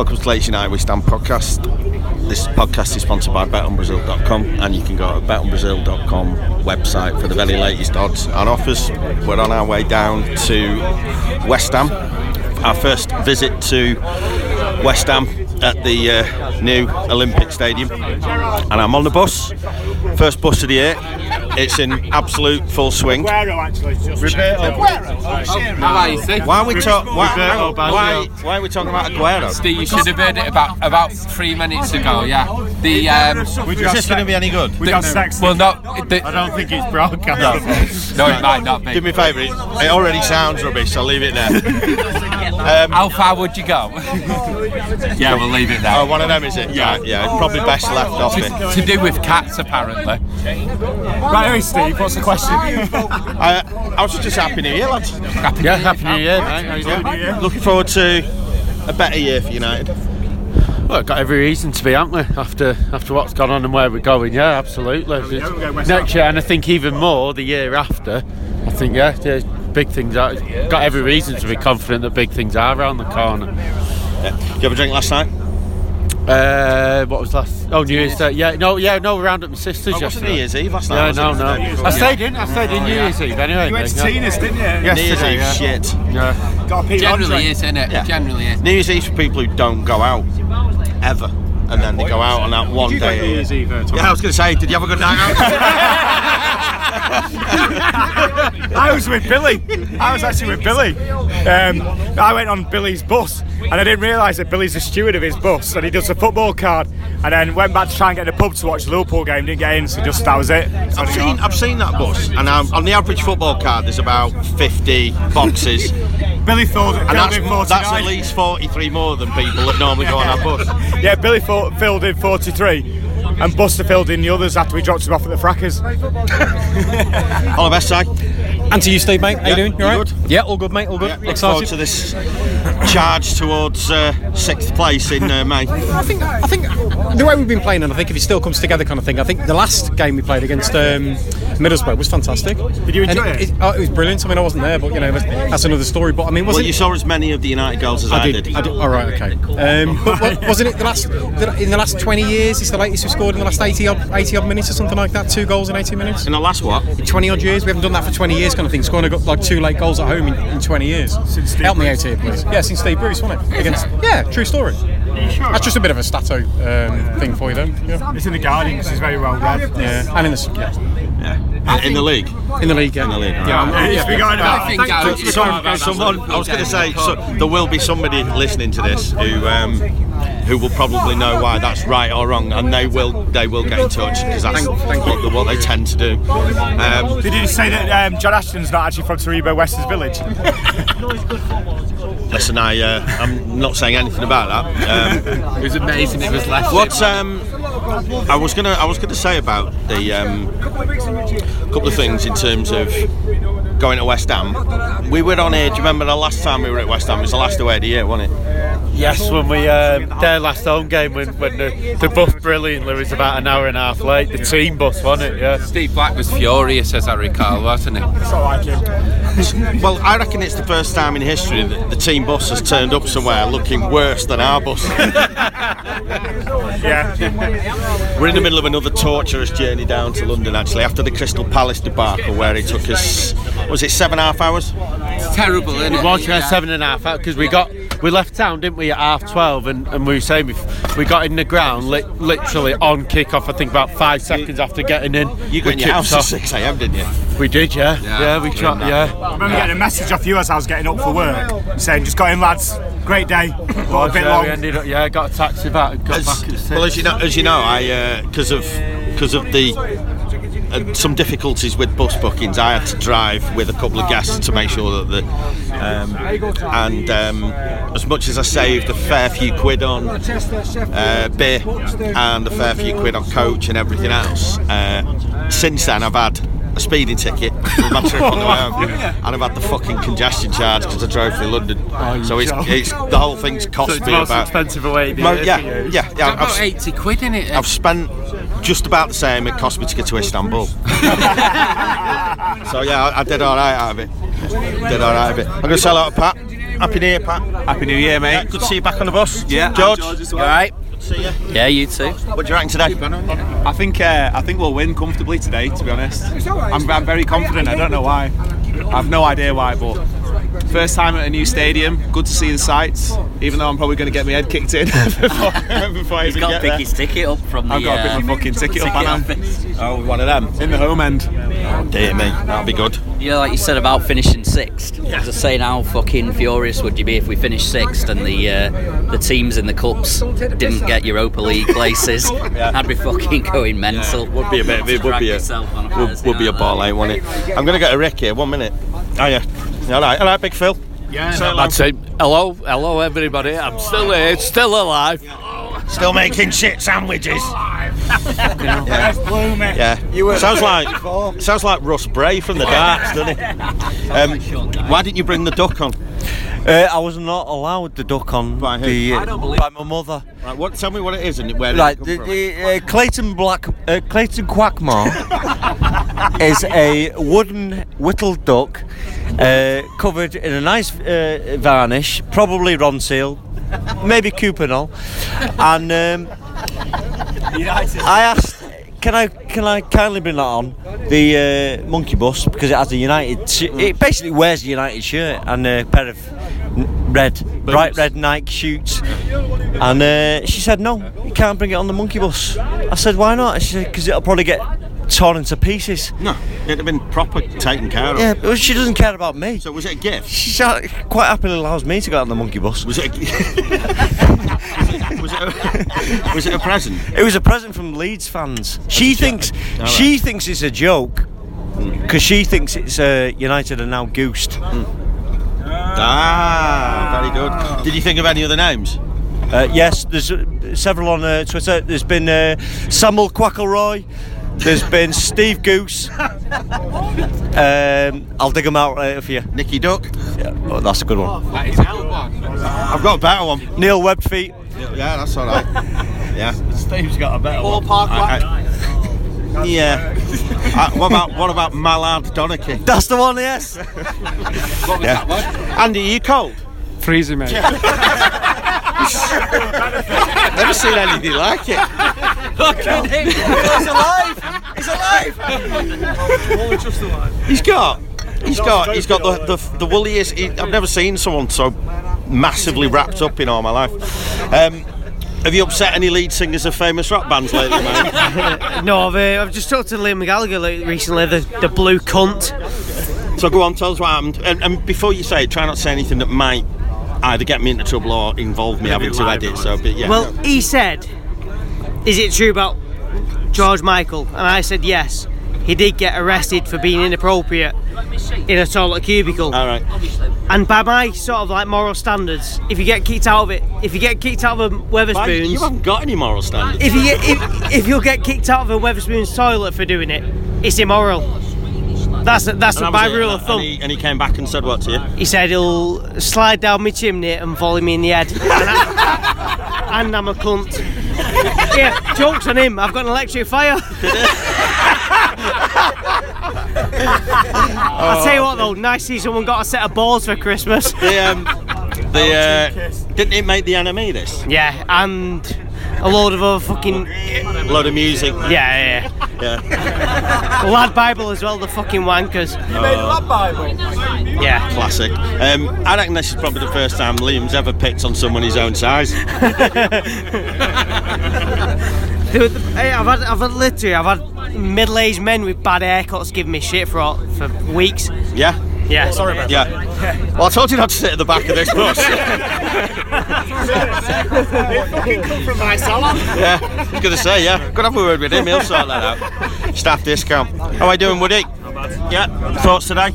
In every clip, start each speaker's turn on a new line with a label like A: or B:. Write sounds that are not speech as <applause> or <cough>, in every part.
A: Welcome to Leeds United We Stand podcast. This podcast is sponsored by betonbrazil.com and you can go to betonbrazil.com website for the very latest odds and offers. We're on our way down to West Ham. Our first visit to West Ham at the uh, new Olympic Stadium. And I'm on the bus. First bus of the year. It's in absolute full swing.
B: How are you, Steve?
A: Why are we talking? Why, why, why are we talking about Aguero?
B: Steve, you should have heard it about about three minutes ago. Yeah, the um,
A: Is this going to be any good?
C: We got sex.
B: well, no, the,
C: I don't think it's broadcast.
B: no, it might not be.
A: Do me a favour. It it already sounds rubbish. So I'll leave it there. <laughs>
B: Um, How far would you go? <laughs> yeah, we'll leave it
A: Oh,
B: there.
A: one of them is it? Yeah, yeah. It's probably best left off it.
B: To do with cats, apparently.
C: Right, anyway, Steve, what's the question?
A: I, I was just happy New Year, lads.
D: Yeah, happy New Year, mate. How you doing?
A: Yeah. Looking forward to a better year for United.
D: Well, got every reason to be, haven't we? After after what's gone on and where we're going, yeah, absolutely.
C: we're
D: Next year, and I think even more the year after. I think yeah, yeah big things are. Got every reason to be confident that big things are around the corner.
A: Yeah. Did you have a drink last night?
D: Uh, what was last? Oh, New Year's Day. Yeah, no, yeah, no, round at my sister's
A: Oh, wasn't
D: yesterday.
A: New Year's Eve last night?
D: Yeah,
A: was
D: no, no. I stayed in. I stayed in New Year's Eve anyway.
C: You went to
D: mate.
C: Tina's, didn't you?
A: New Year's
D: Yesterday,
A: Eve
D: yeah.
A: shit.
D: Yeah.
C: Got a Peter
B: Generally
C: Andre.
B: is, isn't it?
A: Yeah.
B: Generally is.
A: New Year's Eve for people who don't go out ever, and then they go out on that one
C: Did you go
A: day.
C: New
A: a.
C: Year's Eve, uh, Tom?
A: Yeah, I was going to say, did you have a good night out? <laughs>
C: I was with Billy. I was actually with Billy. Um, I went on Billy's bus and I didn't realise that Billy's the steward of his bus and he does a football card and then went back to try and get in the pub to watch the Liverpool game, didn't get in, so just that was it. So
A: I've seen, I've seen that bus, and um, on the average football card, there's about 50 boxes, and
C: Billy filled, filled
A: that's,
C: in 49.
A: that's at least 43 more than people that normally go on that bus. <laughs>
C: Yeah, Billy filled, filled in 43 and Buster filled in the others after we dropped him off at the Frackers. <laughs>
A: All the best, Si.
E: And to you, Steve, mate. How
A: Yeah,
E: you doing? You
A: you
E: all right?
A: good?
E: Yeah, all good, mate. All good.
A: Look forward
E: Excited.
A: to this charge towards uh, sixth place in uh, May.
E: I think, I think the way we've been playing, and I think if it still comes together, kind of thing. I think the last game we played against um, Middlesbrough was fantastic.
C: Did you enjoy it?
E: oh, it was brilliant. I mean, I wasn't there, but you know, that's, that's another story. But I mean, was
A: Well,
E: it?
A: you saw as many of the United goals as I,
E: I did. I did. All right. Okay. Um, <laughs> but wa- wasn't it the last the, in the last 20 years? It's the latest we've scored in the last 80 odd, 80 odd minutes or something like that. Two goals in 80 minutes.
A: In the last what?
E: In 20 odd years, we haven't done that for 20 years, kind of thing. Scoring a, like two late goals at home in, in 20 years.
C: Since
E: Help me out here, please. Yeah, since Steve Bruce, wasn't it? Against, yeah, true story. That's just a bit of a stato um, thing for you, then. Yeah.
C: It's in the Guardian because he's very well read.
E: yeah. And in the yeah.
A: In, in the league.
E: in the league, yeah.
A: In the league,
E: Yeah, I'm-
C: It's
E: yeah.
C: regarded
B: I think Gary
A: So,
B: should
A: so-
B: talk about
A: someone. I was going to say, so, there will be somebody listening to this who um, who will probably know why that's right or wrong, and they will they will get in touch because that's what, what they tend to do. Um,
C: Did you say that um, John Ashton's not actually from Taribo Westers Village? <laughs>
A: listen, I uh, I'm not saying anything about that. Um,
B: It was amazing. It was left.
A: What um, I was gonna I was gonna say about the um, couple of things in terms of going to West Ham. We were on here. Do you remember the last time we were at West Ham? It was the last away of the year, wasn't it?
D: Yes, when we um, their last home game when, when the, the bus brilliantly was about an hour and a half late. The team bus, wasn't it? Yeah.
B: Steve Black was furious, as I recall, wasn't he?
C: It's not like him.
A: Well, I reckon it's the first time in history that the team bus has turned up somewhere looking worse than our bus. <laughs>
C: Yeah.
A: we're in the middle of another torturous journey down to London. Actually, after the Crystal Palace debacle, where it took us was it seven and a half hours?
B: It's terrible, isn't it?
D: It was yeah, seven and a half because we got we left town, didn't we, at half twelve, and, and we were saying we, we got in the ground li- literally on kick off. I think about five seconds after getting in.
A: You got
D: we
A: in your
D: kicked
A: house at six a.m. didn't you?
D: We did, yeah,
B: Yeah.
D: yeah. we tried, yeah.
C: I remember getting a message off you as I was getting up for work saying, just got in, lads. Great day. <coughs> But a
D: Was,
C: bit
D: yeah,
C: long.
D: we ended up, yeah, got a taxi back and got
A: As,
D: back at six.
A: well, as you know, as you know, I uh, because of because of the uh, some difficulties with bus bookings, I had to drive with a couple of guests to make sure that the um, and um, as much as I saved a fair few quid on uh, beer and a fair few quid on coach and everything else, uh, since then I've had. A speeding ticket for my trip on the way home, and I've had the fucking congestion charge because I drove through London. so it's, it's the whole thing's
D: So
A: cost
D: it's
A: me about
D: expensive away.
A: Mo-
D: day,
A: yeah,
D: isn't
A: yeah, yeah.
B: About
A: I've,
B: 80 quid in it.
A: I've spent just about the same it cost me to get to Istanbul. <laughs> so yeah, I, I did all right out of it. Did all right out of it. I'm gonna sell out a Pat. Happy New Year, Pat.
F: Happy New Year, mate.
A: Yeah, good to see you back on the bus.
F: Yeah,
A: George.
F: George as well.
A: alright? Good to see you.
G: Yeah, you too.
A: What do you reckon today?
F: I think uh, I think we'll win comfortably today. To be honest, I'm, I'm very confident. I don't know why. I have no idea why, but first time at a new stadium. Good to see the sights. Even though I'm probably going to get my head kicked in <laughs> before, <laughs> before I
G: He's
F: even
G: got
F: get
G: to pick
F: there.
G: his ticket up from the.
F: I've got to pick
G: uh,
F: my fucking ticket up,
G: ticket
F: haven't.
A: Oh, one of them.
F: In the home end.
A: Oh, dear me, that'll be good.
G: Yeah, like you said about finishing sixth. I was just saying how fucking furious would you be if we finished sixth and the uh, the teams in the cups didn't get Europa League places? <laughs> yeah. I'd be fucking going mental.
A: Would be a bit. It would
G: Drag
A: be a.
G: yourself on a
A: Would, would be a
G: night
A: ball,
G: like
A: eh, wouldn't it? I'm going to get a Rick here. One minute. Oh yeah. All right. All right, Big Phil.
C: Yeah,
A: Say hello.
D: I'd say hello, hello everybody. I'm still here, still alive.
A: Still making shit sandwiches.
C: Yes, blew me.
A: Yeah. sounds like sounds like Russ Bray from the darts, doesn't it? <laughs> Um, why didn't you bring the duck on?
H: Uh, I was not allowed the duck on
A: By who?
H: the
A: I
H: uh, by my mother.
A: Right, what? Tell me what it is and where
H: Right,
A: it
H: the,
A: come from.
H: the, uh, Clayton Black, uh, Clayton Quackmore <laughs> is a wooden whittled duck uh, covered in a nice uh, varnish, probably Ronseal, maybe Cuprinol, and um, I asked. Can I can I kindly bring that on the uh, monkey bus because it has a United. sh- It basically wears a United shirt and a pair of n- red, bright red Nike shoots. And uh, she said, "No, you can't bring it on the monkey bus." I said, "Why not?" She said, "Because it'll probably get torn into pieces."
A: No, it'd have been proper taken care of.
H: Yeah, but she doesn't care about me.
A: So was it a gift?
H: She uh, quite happily allows me to go on the monkey bus.
A: Was it? A, <laughs> was, it a, was it a present?
H: It was a present from Leeds fans. She thinks she thinks it's a joke because she thinks it's uh, United are now goosed.
A: Ah, very good. Did you think of any other names?
H: Uh, yes, there's uh, several on uh, Twitter. There's been uh, Samuel Quackleroy. There's been Steve Goose. Um, I'll dig them out later for you.
A: Nicky Duck.
H: Yeah, oh, that's a good one.
B: That is a good one.
A: I've got a better one.
H: Neil Webfeet.
A: Yeah, that's all right. <laughs> Yeah.
H: Steve's got a better one.
A: I- I- yeah. Uh, what about what about Mallard Donachie?
H: That's the one. Yes. <laughs>
A: Yeah. Andy, are you cold?
I: Freezing, mate. <laughs>
A: Never seen anything like it. He's got. He's got. He's got the the, the woolliest. He, I've never seen someone so massively wrapped up in all my life. Um, have you upset any lead singers of famous rock bands lately, man? <laughs>
J: No, I've, uh, I've just talked to Liam Gallagher recently, the, the blue cunt.
A: so go on, tell us what happened. And, and before you say it, try not to say anything that might either get me into trouble or involve me having to edit. So, but yeah.
J: Well, he said, Is it true about George Michael? And I said, Yes. He did get arrested for being inappropriate in a toilet cubicle.
A: all right.
J: And by my sort of like moral standards, if you get kicked out of it, if you get kicked out of a Wetherspoons,
A: you haven't got any moral standards.
J: if you get if, if you'll get kicked out of a Wetherspoons toilet for doing it, it's immoral. That's a, that's
A: And that
J: my
A: it.
J: rule of
A: And
J: thumb.
A: he, and he came back and said what to you?
J: He said he'll slide down my chimney and volley me in the head. <laughs> And, I, and I'm a cunt. <laughs> Yeah, joke's on him. I've got an electric fire. <laughs> I'll tell you what though, nice to see someone got a set of balls for Christmas. <laughs>
A: The, um, the, uh, didn't it make the anime this?
J: Yeah, and a load of other fucking A
A: load of music.
J: Yeah, yeah,
A: yeah.
J: Lad Bible as well, the fucking wankers.
A: You made Lad
C: Bible?
J: Yeah.
A: Classic. Um, I reckon this is probably the first time Liam's ever picked on someone his own size. <laughs>
J: Dude, hey, I've had, I've had literally, I've had middle-aged men with bad haircuts giving me shit for for weeks.
A: Yeah.
J: Yeah. Sorry
A: about yeah. <laughs> Well, I told you not to sit at the back of this bus.
C: fucking come from my salon.
A: yeah, I was going to say, yeah. Could have a word with him, he'll sort that out. Staff discount. How are you doing, Woody? Not bad. Yeah, thoughts today?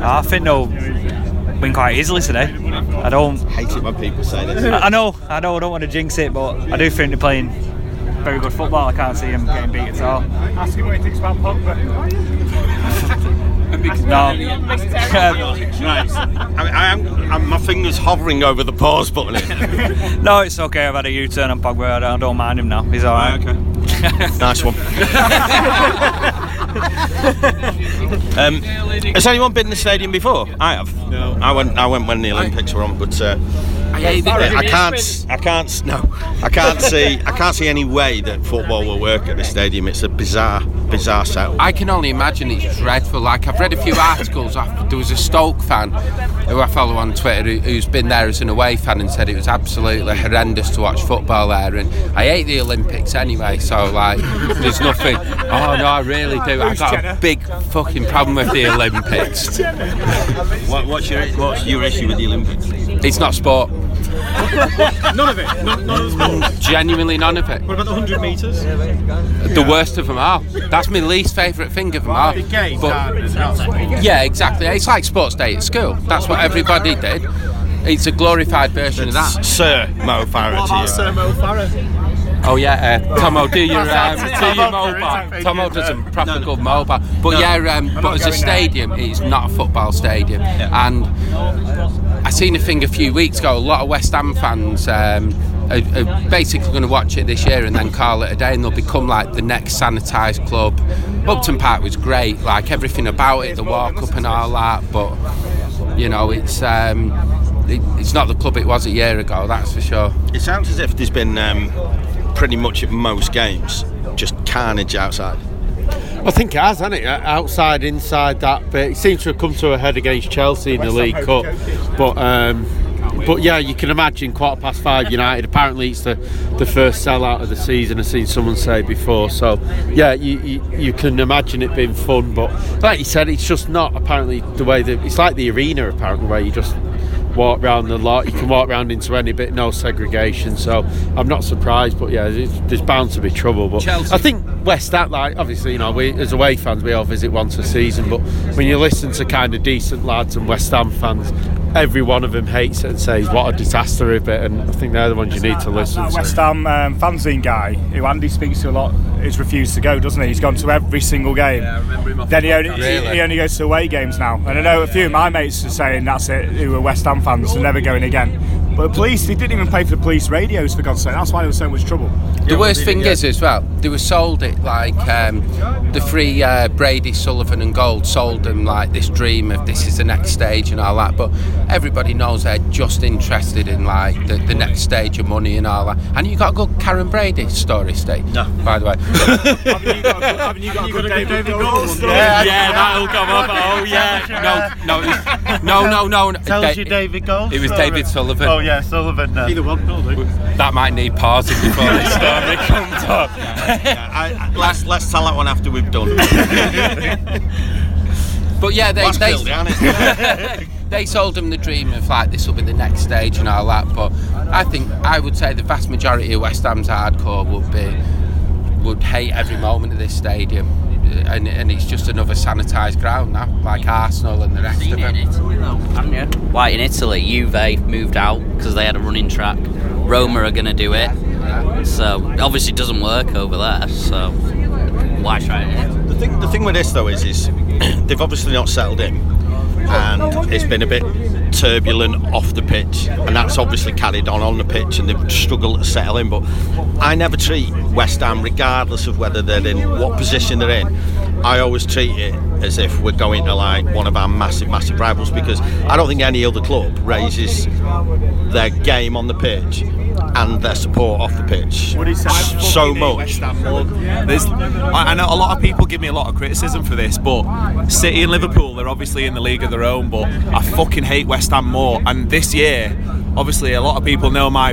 K: I think they'll win quite easily today. I don't
A: hate it when people say this.
K: I, I know, I know, I don't want to jinx it, but I do think they're playing very good football. I can't see them getting beat at all.
C: Ask him what he thinks about Pogba. <laughs>
K: No.
A: Right. I, I am, I'm, my finger's hovering over the pause button. <laughs>
K: no, it's okay. I've had a U-turn on Pogba. I don't, I don't mind him now. He's all right.
A: okay. <laughs> nice one. <laughs> um, has anyone been in the stadium before? I have. No. I went. I went when the Olympics were on, but uh,
B: I hate the
A: I can't. I can't. No, I can't see. I can't see any way that football will work at this stadium. It's a bizarre, bizarre setup.
B: I can only imagine it's dreadful. Like I've read a few articles. After, there was a Stoke fan who I follow on Twitter who, who's been there as an away fan and said it was absolutely horrendous to watch football there. And I hate the Olympics anyway, so like there's nothing. Oh no, I really do. I've got a big fucking problem with the Olympics.
A: What, what's your What's your issue with the Olympics?
B: It's not sport.
C: None of it. None, none of the sport.
B: Genuinely none of it.
C: What about the 100 metres?
B: The worst of them all. That's my least favourite thing of them all.
C: game,
B: But- Yeah, exactly. It's like sports day at school. That's what everybody did. It's a glorified version of that.
A: Sir Mo Farah to you.
C: Mo Farah?
B: Oh yeah, uh, Tomo, do <laughs> your um,
C: That's-
B: do
C: that's
B: your
C: Tomo,
B: mobile. Tomo does a proper
C: no.
B: good mobile. But
C: No.
B: yeah, um, but
C: not
B: as a stadium, it's not a football stadium. And I seen a thing a few weeks ago. A lot of West Ham fans. Um, are, are basically going to watch it this year and then call it a day, and they'll become like the next sanitised club. Upton Park was great, like everything about it, the walk up and all that. But you know, it's um, it, it's not the club it was a year ago. That's for sure.
A: It sounds as if there's been um, pretty much at most games just carnage outside.
D: I think it has, hasn't it? Uh, Outside, inside that bit. It seems to have come to a head against Chelsea in the League Cup. But um, but yeah, you can imagine quarter past five United. Apparently, it's the, the first sellout of the season. I've seen someone say before. So yeah, you, you you can imagine it being fun. But like you said, it's just not apparently the way that it's like the arena apparently where you just walk around the lot. You can walk around into any bit, no segregation. So I'm not surprised. But yeah, there's, there's bound to be trouble. But
B: Chelsea.
D: I think West Ham, like obviously, you know, we as away fans, we all visit once a season. But when you listen to kind of decent lads and West Ham fans, every one of them hates it and says what a disaster of it. And I think they're the ones you need to listen
C: That
D: to.
C: West Ham um, fanzine guy, who Andy speaks to a lot, has refused to go, doesn't he? He's gone to every single game. Yeah, I remember him. Then he only,
B: Really?
C: he only goes to away games now. And I know a few of my mates are saying that's it, who are West Ham fans, they're never going again. But the police, they didn't even pay for the police radios, for God's sake. That's why there was so much trouble.
B: The worst thing is as well, they were sold it like um, the three uh, Brady, Sullivan, and Gold sold them like this dream of this is the next stage and all that. But everybody knows they're just interested in like the, the next stage of money and all that. And you got a good Karren Brady story, Steve. No, by the way.
C: haven't you got, haven't you got a good David, Gold story?
B: Yeah, yeah, that'll come up. Oh yeah, no, no, no, no, no. no.
H: Tells
B: Da-
H: you David Gold.
B: It was. David Sullivan.
H: Oh yeah, Sullivan. Uh,
C: Either one.
B: That might need pausing before this story comes up.
A: I, I, let's let's tell that one after we've done. <laughs>
B: But yeah, they
A: Last
B: they,
A: build, ain't it?
B: they sold them the dream of like this will be the next stage and all that. But I think I would say the vast majority of West Ham's hardcore would be would hate every moment of this stadium. Uh, and, and it's just another sanitised ground now, like Arsenal and the rest of them.
G: Haven't you? Like in Italy, Juve moved out because they had a running track. Roma are going to do it. So obviously it doesn't work over there. So why try it?
A: The thing, the thing with this though is, is <clears throat> they've obviously not settled in, and it's been a bit turbulent off the pitch, and that's obviously carried on on the pitch, and they've struggled to settle in. But I never treat West Ham, regardless of whether they're in what position they're in. I always treat it as if we're going to like one of our massive, massive rivals because I don't think any other club raises their game on the pitch and their support off the pitch
C: Would he say-
A: so much.
F: West Ham more. There's, I I know a lot of people give me a lot of criticism for this, but City and Liverpool, they're obviously in the league of their own. But I fucking hate West Ham more. And this year, obviously, a lot of people know my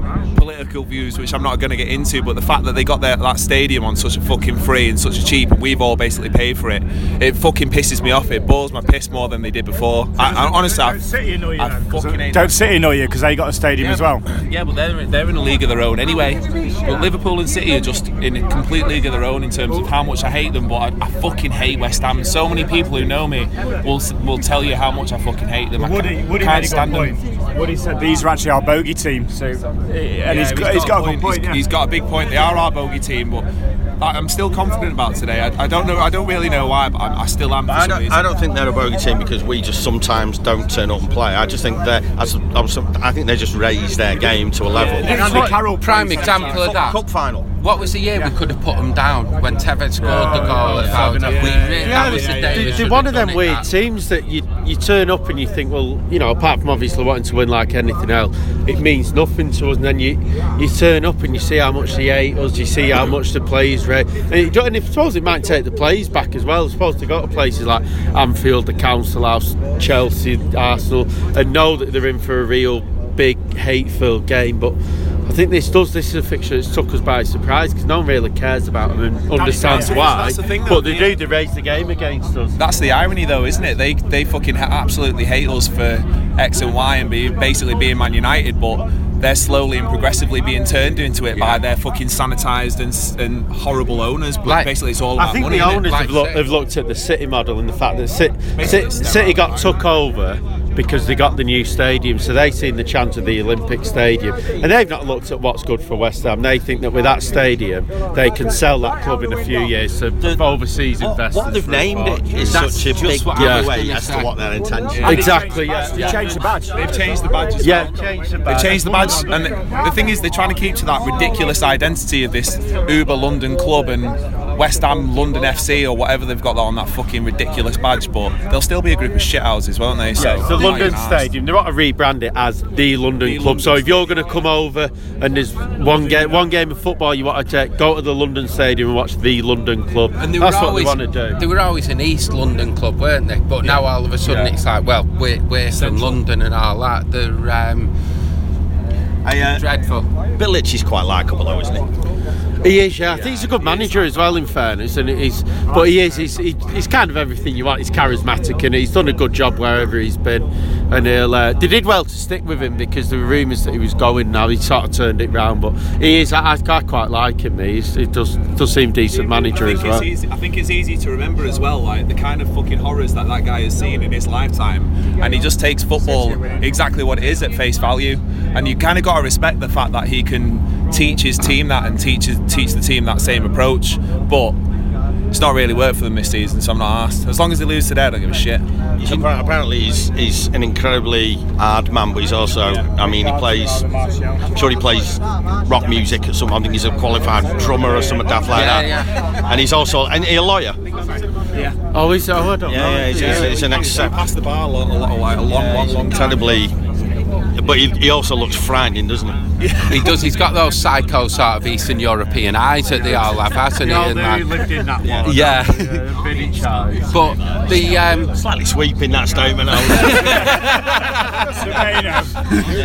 F: political views, which I'm not going to get into. But the fact that they got their, that stadium on such a fucking free and such a cheap, and we've all basically paid for it, it fucking pisses me off. It bores my piss more than they did before. I, I honestly, I,
C: Don't City annoy you
F: I fucking hate
C: Don't City annoy you because they got a stadium
F: Yeah,
C: as well.
F: Yeah, but they're they're in a league of their own anyway. But Liverpool and City are just in a complete league of their own in terms of how much I hate them. But I, I fucking hate West Ham. So many people who know me will will tell you how much I fucking hate them. I
C: Woody,
F: can't,
C: Woody
F: can't stand them.
C: Woody said these are actually our bogey team, so eh, and he's, got, he's got a good point.
F: He's,
C: yeah.
F: he's got a big point. They are our bogey team, but I- I'm still confident about today. I, I don't know. I don't really know why, but I, I still am. For
A: I
F: some
A: don't. I don't think they're a bogey team because we just sometimes don't turn up and play. I just think they're, as I, was, I think they just raise their game to a level.
C: Andy Carroll
B: Prime example of that.
A: Cup final.
B: What was the year we could have put them down when Tevez scored the goal at Fountain? We really, that was the day. we
D: They're,
B: should
D: they're
B: have
D: one of them weird
B: that.
D: teams that you you turn up and you think, well, you know, apart from obviously wanting to win like anything else, it means nothing to us. And then you you turn up and you see how much they hate us, you see how much the players rate. And, it, don't- and I suppose it might take the players back as well. I suppose to go to places like Anfield, the Council House, Chelsea, Arsenal, and know that they're in for a real big hate-filled game, but. I think this does. This is a fixture that's took us by surprise because no one really cares about them and understands
F: that's-
D: why.
F: that's the thing, though,
D: but they do. They raise the game against us.
F: That's the irony, though, isn't it? They they fucking ha- absolutely hate us for X and Y and be basically being Man United, but they're slowly and progressively being turned into it by their fucking sanitised and, and horrible owners. But
B: Like-
F: basically, it's all
D: I think
F: money.
D: the owners have, look, have looked at the City model and the fact that City,
F: Basically,
D: City,
F: it's
D: City
F: steroid.
D: got took over because they got the new stadium, so they've seen the chance of the Olympic Stadium, and they've not looked at what's good for West Ham. They think that with that stadium, they can sell that club in a few years to overseas
A: What,
D: investors.
A: what they've named it is
B: That's
A: such a
B: just
A: big
B: what I was
A: giveaway
B: gonna
A: as to what their intention
F: And
D: Exactly. Yeah.
C: They've changed the badge.
F: They've changed the badge. as
D: Yeah,
F: well.
D: change the
F: They've changed the badge, and the, the thing is, they're trying to keep to that ridiculous identity of this Uber London club and West Ham London FC or whatever they've got on that fucking ridiculous badge. But they'll still be a group of shithouses, won't they? So
D: Yeah, it's the London. Stadium. They want to rebrand it as the London
F: The
D: Club.
F: London
D: so if you're going to come over and there's one game, one game of football you want to take, go to the London Stadium and watch the London Club.
B: And they
D: That's
B: were
D: what
B: always,
D: they want to do.
B: They were always an East London club, weren't they? But now all of a sudden
D: Yeah.
B: it's like, well, we're, we're from London and all that. They're um,
A: I, uh,
B: dreadful.
A: Bilic is quite likeable, though, isn't he?
D: He is, yeah. I think he's a good manager as well, in fairness. And he's, but he is. He's, he, he's kind of everything you want. He's charismatic and he's done a good job wherever he's been. And he'll, uh, they did well to stick with him because there were rumours that he was going. Now he sort of turned it round, but he is. I, I quite like him. He's, he does does seem decent manager
F: I
D: as
F: think,
D: well.
F: it's easy, I think it's easy to remember as well, like the kind of fucking horrors that that guy has seen in his lifetime, and he just takes football exactly what it is at face value, and you kind of got to respect the fact that he can teach his team that and teach teach the team that same approach, but. It's not really worked for them this season, so I'm not asked. As long as they lose today, I don't give a shit.
A: He's appar- apparently he's, he's an incredibly hard man, but he's also, I mean, he plays, I'm sure he plays rock music or something. I think he's a qualified drummer or something daft like
B: Yeah,
A: that.
B: yeah.
A: And he's also, and he's a lawyer. Yeah.
D: Oh, he's. Oh, I don't
A: Yeah,
D: know.
A: yeah, he's, he's, he's an ex.
F: He passed the bar a lot, a lot, like a long, long, long time.
A: Incredibly, but he, he also looks frightening, doesn't he? <laughs>
B: He does. He's got those psycho sort of Eastern European eyes that they all have, hasn't he?
D: No,
B: And
D: they
B: that-
D: lived in that one.
B: Yeah.
D: Uh, been in.
B: But the um,
A: Slightly sweeping that statement. <laughs>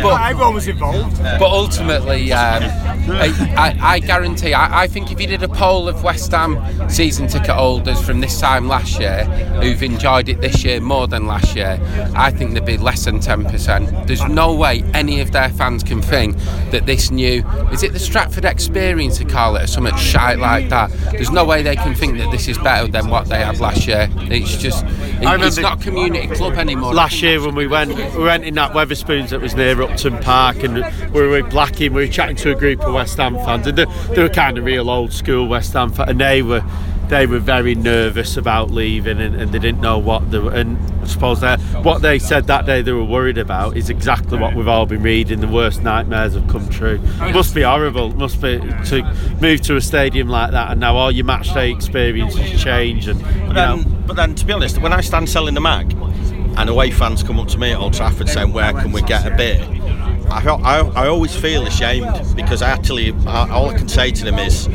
C: But everyone was involved.
B: but ultimately, um, I, I, I guarantee. I, I think if you did a poll of West Ham season ticket holders from this time last year who've enjoyed it this year more than last year, I think there'd be less than ten percent. There's no way any of their fans can think that this new is it the Stratford experience to call it or something shite like that. There's no way they can think that this is better than what they had last year. It's just it- it's not a community club anymore.
D: Last year when we went, we went in that Wetherspoons that was near Upton Park, and we were with Blackie. We were chatting to a group of West Ham fans, and they, they were kind of real old school West Ham fans, and they were they were very nervous about leaving, and, and they didn't know what they were. And I suppose that what they said that day they were worried about is exactly what we've all been reading. The worst nightmares have come true. It must be horrible. It must be to move to a stadium like that, and now all your match day experiences change, and you
A: But
D: know.
A: then, but then, to be honest, when I stand selling the mag, and away fans come up to me at Old Trafford saying, "Where can we get a beer?" I, I, I always feel ashamed because I actually, I, all I can say to them is,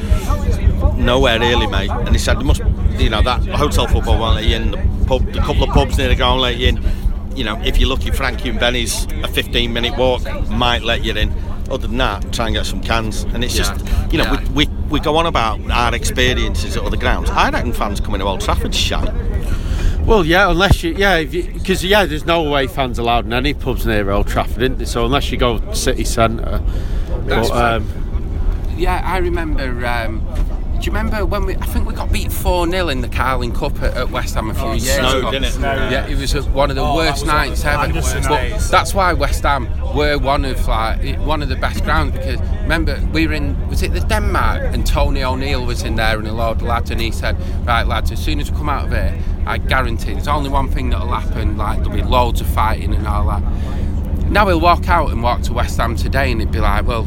A: "Nowhere really, mate." And he said, "There must, you know, that hotel football won't let you in. The pub, the couple of pubs near the ground let you in. You know, if you're lucky, Frankie and Benny's a 15-minute walk might let you in." Other than that, try and get some cans, and it's just, you know,
B: Yeah.
A: we, we, we go on about our experiences at other grounds. I reckon fans coming to Old Trafford shite.
D: Well, yeah, unless you, yeah, because yeah, there's no way fans allowed in any pubs near Old Trafford, isn't there? So unless you go city centre,
B: That's
D: but, um,
B: Yeah, I remember. Um, do you remember when we? I think we got beat four 0 in the Carling Cup at, at West Ham a few years
A: snowed,
B: ago.
A: didn't it?
B: Yeah, it was uh one of the worst nights ever. But
C: days.
B: that's why West Ham were one of like one of the best grounds because remember we were in was it the Denmark and Tony O'Neill was in there and a load of lads and he said right lads as soon as we come out of here I guarantee there's only one thing that'll happen like there'll be loads of fighting and all that. Now he'll walk out and walk to West Ham today and he'd be like well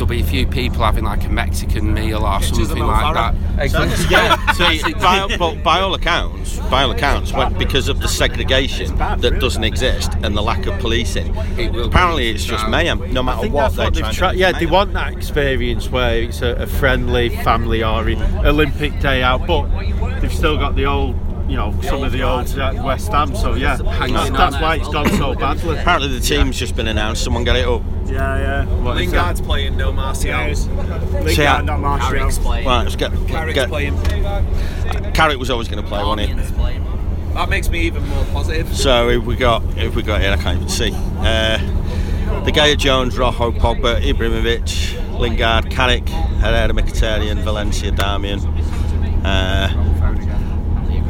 B: there'll be a few people having like a Mexican meal or something like that.
A: yeah, <laughs> see, by, but by all accounts, by all accounts, when, because of the segregation that doesn't exist and the lack of policing, apparently it's just mayhem. No matter what they're
D: what
A: trying
D: tried.
A: to
D: Yeah,
A: make
D: they want that experience where it's a, a friendly family or Olympic day out, but they've still got the old, you know, some of the old uh, West Ham. So yeah, that's, that's why it's gone so badly.
A: Apparently the team's just been announced. Someone get it up.
C: Yeah, yeah.
A: What is
F: Lingard's playing, no Martial.
C: Lingard,
A: Yeah.
C: not Martial.
G: Carrick's playing.
A: Right, let's get.
F: Carrick's
A: get
F: playing.
A: Carrick was always going to play, wasn't he?
G: Darmian's playing.
F: That makes me even more positive.
A: So if we got if we got here, I can't even see. Uh, De Gea Jones, Rojo, Pogba, Ibrahimovic, Lingard, Carrick, Herrera, Mkhitaryan, Valencia, Darmian. Uh,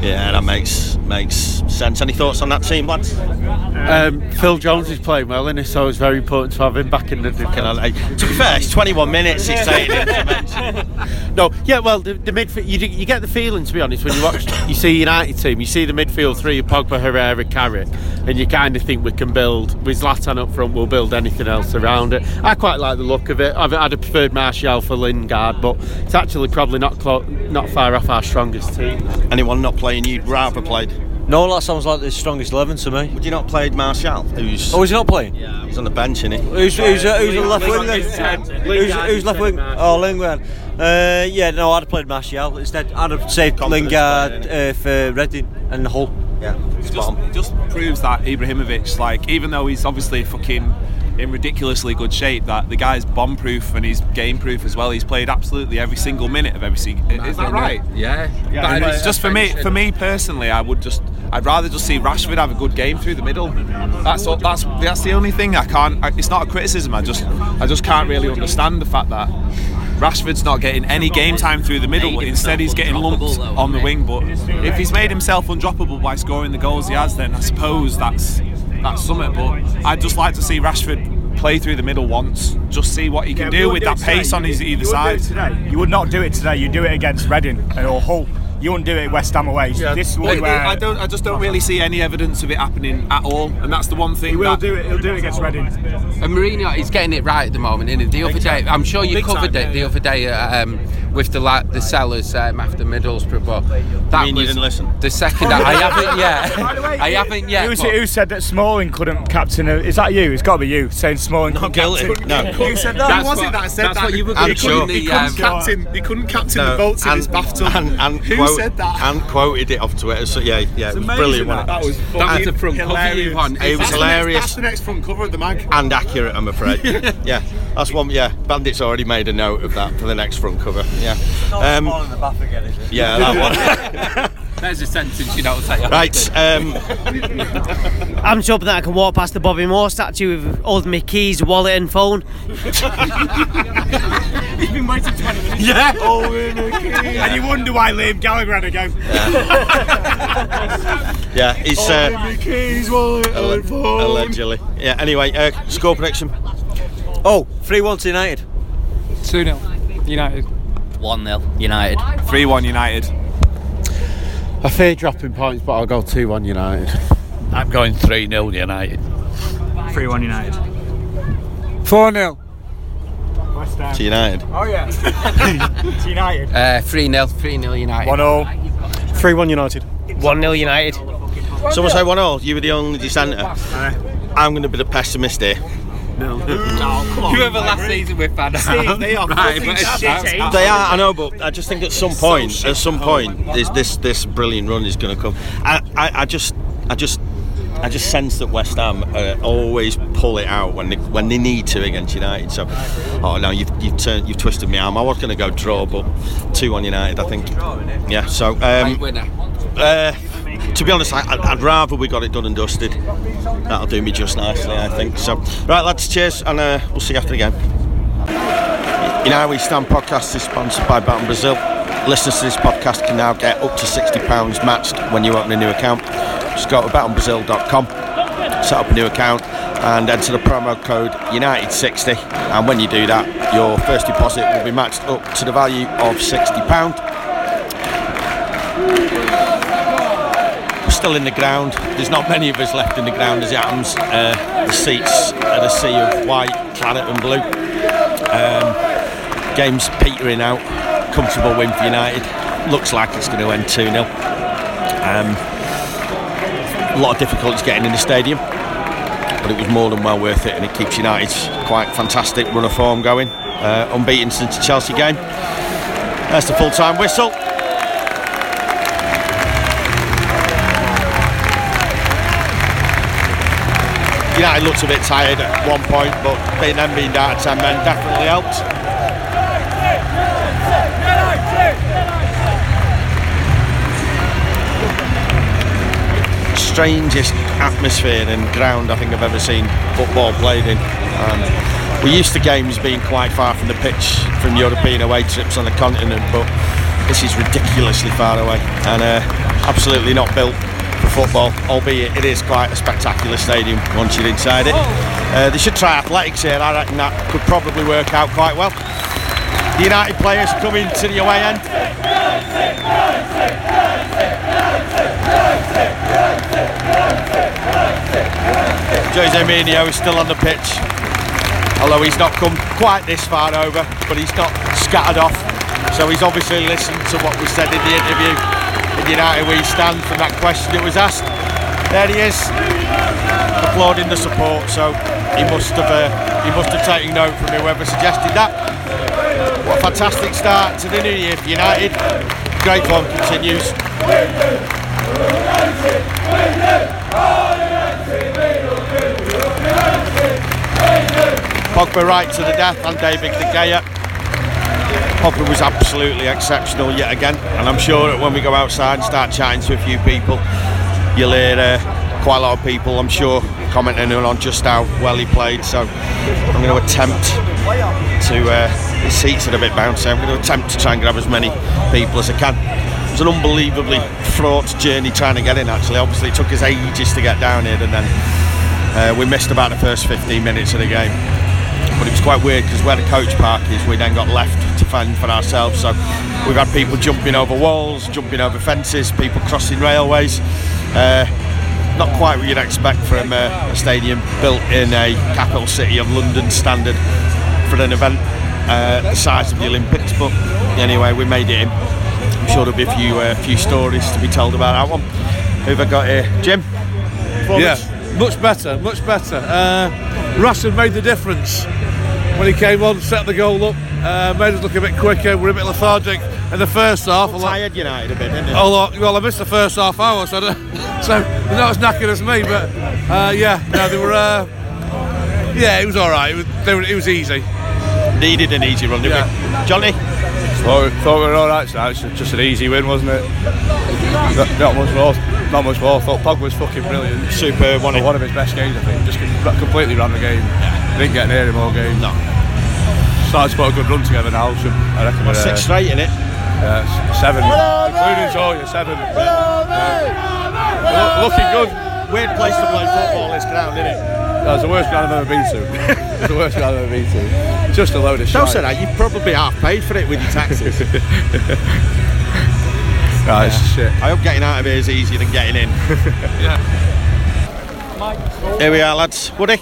A: yeah, that makes makes sense. Any thoughts on that team, lads?
D: Um, Phil Jones is playing well, and so it's very important to have him back in the.
A: Can I, like, to be fair, it's 21 minutes. He's it. <laughs>
D: No, yeah, well, the, the midfield, you, you get the feeling, to be honest, when you watch, you see United team, you see the midfield three, Pogba, Herrera, Carrick, and you kind of think we can build, with Zlatan up front, we'll build anything else around it. I quite like the look of it. I've, I'd have preferred Martial for Lingard, but it's actually probably not clo- not far off our strongest team.
A: Anyone not playing you'd rather played?
H: No, that sounds like the strongest 11 to me.
A: Would you not played Martial? Who's
H: Oh, is he not playing?
A: Yeah, he's on the bench, isn't he?
H: Who's, who's, uh, who's the left wing then? Who's, who's left wing? Oh, Lingard. Uh, yeah, no, I'd have played Martial instead. I'd have saved
A: Confidence
H: Lingard
A: player,
H: uh, for Reading and Hull.
A: Yeah,
F: It just, it just proves that Ibrahimovic, like, even though he's obviously fucking in ridiculously good shape, that the guy's bomb proof and he's game proof as well. He's played absolutely every single minute of every season. Is that right?
B: Yeah.
F: Yeah, and it's just for me. For me personally, I would just. I'd rather just see Rashford have a good game through the middle. That's all, that's that's the only thing I can't. I, it's not a criticism. I just I just can't really understand the fact that Rashford's not getting any game time through the middle. Instead, he's getting
G: himself
F: lumped
G: though,
F: on the wing. But if he's made himself undroppable by scoring the goals he has, then I suppose that's that's something. But I'd just like to see Rashford play through the middle once, just see what he can
C: Yeah,
F: do with
C: wouldn't
F: that pace
C: today.
F: on his
C: You-
F: either
C: you
F: side.
C: do it today. You would not do it today. You do it against Reading or Hull. You wouldn't do it West Ham away. This
F: But
C: one where
F: I don't. I just don't really see any evidence of it happening at all, and that's the one thing.
C: he will
F: that,
C: do it. He'll do it against Reading.
B: And Mourinho is getting it right at the moment, isn't he? The other day, I'm sure you
C: Big
B: covered
C: time,
B: it the
C: yeah,
B: other day uh, um, with the la- the sellers um, after Middlesbrough, but that
A: mean you
B: was
A: didn't listen?
B: the second. I haven't yet. <laughs>
C: By the way,
B: I haven't yet.
C: Who's
B: but-
C: it who said that Smalling couldn't captain? A, is that you? It's got to be you saying Smalling couldn't
A: guilty.
C: captain.
A: No. <laughs>
C: Who said that?
B: That's
F: was
B: what-
F: it that said
B: that's
F: that?
B: what you were
A: I'm
B: going
A: sure.
B: to
F: He couldn't
B: um,
F: captain. He couldn't captain
A: No,
F: the boats in his bathtub.
A: And, and
F: Who
A: quote-
F: said that?
A: And quoted it off Twitter. So yeah, yeah, it was brilliant. wasn't it?
F: That was
B: That was the
F: fucking
B: front cover
F: hilarious.
B: you.
A: It was
F: That's the next-
A: hilarious.
F: That's the next front cover of the mag.
A: and accurate, I'm afraid. <laughs> yeah, that's one. Yeah, Bandit's already made a note of that for the next front cover. Yeah, um,
H: in the bath again, is it?
A: yeah, that one. <laughs>
B: There's a sentence you don't say.
A: right, um,
J: I'm just hoping that I can walk past the Bobby Moore statue with all my keys, wallet, and phone. <laughs>
C: He's been waiting 20 minutes.
A: yeah.
C: And you wonder why Liam Gallagher had to go. <laughs>
A: Yeah, he's uh,
C: my keys, wallet,
A: alle-
C: and phone.
A: allegedly. Yeah. Anyway, uh, score prediction.
H: Oh, 3 1 to United.
K: 2 0. United.
G: 1 0 United.
F: Three-one United.
D: I fear dropping points, but I'll go 2 1 United.
I: I'm going 3 0 United.
K: 3 1 United.
E: 4 0.
C: West Ham.
A: To United.
C: Oh yeah. <laughs> to United.
B: Uh, 3 0 3 0 United.
C: One all.
E: 3 1 United.
J: 1 0 United.
A: Someone say one all. You were the only dissenter. I'm going to be the pessimist here.
B: Whoever <laughs> last season with Van
F: they are <laughs>
B: Right,
F: fucking
B: but-
F: shit.
A: They are, I know, but I just think at some point, at some point, this this this brilliant run is going to come. I, I, I just, I just, I just sense that West Ham uh, always pull it out when they when they need to against United. So, oh no, you've you've turned, you've twisted me arm. I was going to go draw, but two on United, I think. Yeah. So, um,
B: winner.
A: uh, to be honest, I, I'd I'd rather we got it done and dusted. That'll do me just nicely, I think. So, right, lads, cheers, and uh, we'll see you after the game. You know, We Stand podcast is sponsored by Bet on Brazil. Listeners to this podcast can now get up to £60 matched when you open a new account. Just go to betonbrazil.com, set up a new account, and enter the promo code United60. And when you do that, your first deposit will be matched up to the value of £60. Still in the ground. There's not many of us left in the ground as it happens. Uh, the seats are a sea of white, claret, and blue. Um, game's petering out. Comfortable win for United. Looks like it's going to end 2 0. Um, a lot of difficulties getting in the stadium, but it was more than well worth it, and it keeps United's quite fantastic run of form going. Uh, unbeaten since the Chelsea game. That's the full time whistle. United looked a bit tired at one point, but being them being down to 10 men definitely helped. Strangest atmosphere and ground I think I've ever seen football played in. Um, we're used to games being quite far from the pitch from European away trips on the continent, but this is ridiculously far away and uh, absolutely not built football, albeit it is quite a spectacular stadium once you're inside it. Uh, they should try athletics here, I reckon that could probably work out quite well. The United players coming to the away end. Jose Mourinho is still on the pitch, although he's not come quite this far over, but he's not scattered off. So he's obviously listened to what was said in the interview in United We Stand from that question that was asked. There he is, applauding the support. So he must have uh, he must have taken note from whoever suggested that. What a fantastic start to the new year for United. Great form continues. Pogba right to the death and David De Gea. Pogba was absolutely exceptional yet again, and I'm sure that when we go outside and start chatting to a few people, you'll hear uh, quite a lot of people, I'm sure, commenting on just how well he played. So I'm going to attempt to. Uh, seats are a bit bouncy. I'm going to attempt to try and grab as many people as I can. It was an unbelievably fraught journey trying to get in. Actually, obviously, it took us ages to get down here, and then uh, we missed about the first 15 minutes of the game but it was quite weird because where the coach park is, we then got left to fend for ourselves. So we've had people jumping over walls, jumping over fences, people crossing railways. Uh, not quite what you'd expect from uh, a stadium built in a capital city of London standard for an event uh, the size of the Olympics. But anyway, we made it in. I'm sure there'll be a few uh, few stories to be told about that one. Who've I got here? Jim.
L: Yeah, much better, much better. Uh, Rashford made the difference when he came on, set the goal up, uh, made us look a bit quicker. We're a bit lethargic in the first half.
A: Tired United a bit, didn't it?
L: Oh, well, I missed the first half hour, so, <laughs> so they're not as knackered as me. But uh, yeah, no, they were. Uh, yeah, it was all right. It was, they were, it was easy.
A: Needed an easy run, didn't
L: Yeah.
A: we? Johnny.
L: Thought, thought we were all right. So it's just an easy win, wasn't it? Not, not much more. Not much more. Thought Pogba was fucking brilliant.
A: Superb, wasn't?
L: One of his best games, I think. Just completely ran the game. Didn't get near him all game.
A: No.
L: Started to put a good run together now. So I reckon. We're,
A: six uh, straight in it.
L: Uh, yeah, seven. Including Zorya, seven. Look- looking good.
A: Weird place to play football, this ground, isn't it?
L: That's the worst ground I've ever been to. <laughs> it's the worst ground I've ever been to. Just a load of shit.
A: Don't say that. You've probably half paid for it with your taxes.
L: Right, <laughs> ah, it's shit.
A: I hope getting out of here is easier than getting in. <laughs> yeah. Here we are, lads. Woody.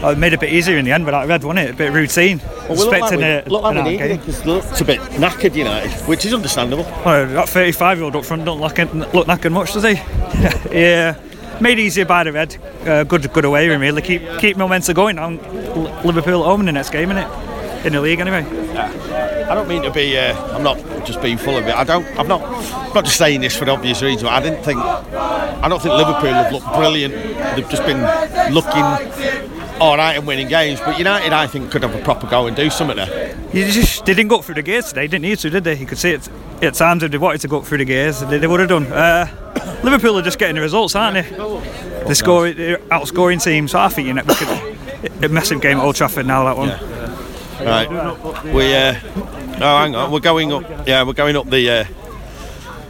K: Oh, it made it a bit easier in the end, but I read, wasn't it? A bit routine.
A: Well, we look like
K: Expecting
A: we,
K: a,
A: look like
K: an
A: we needed it because looked a bit knackered United, which is understandable.
K: Well, that 35 year old up front don't look, look knackered much, does he? <laughs> yeah. Made easier by the red. Uh, good good away win, really. Keep keep momentum going. L- Liverpool at home in the next game, innit? In the league, anyway. Yeah.
A: I don't mean to be. Uh, I'm not just being full of it. I don't. I'm not. I'm not just saying this for the obvious reason. But I didn't think. I don't think Liverpool have looked brilliant. They've just been looking all right and winning games. But United, I think, could have a proper go and do something there.
K: You just they didn't go through the gears today. Didn't need to, did they? You could see it at times if they wanted to go through the gears, they, they would have done. Uh, Liverpool are just getting the results, aren't they? They score, they're outscoring teams. So I think you know, could, a massive game at Old Trafford now. That one.
A: Right. We. Uh, oh, hang on. We're going up. Yeah, we're going up the. Uh,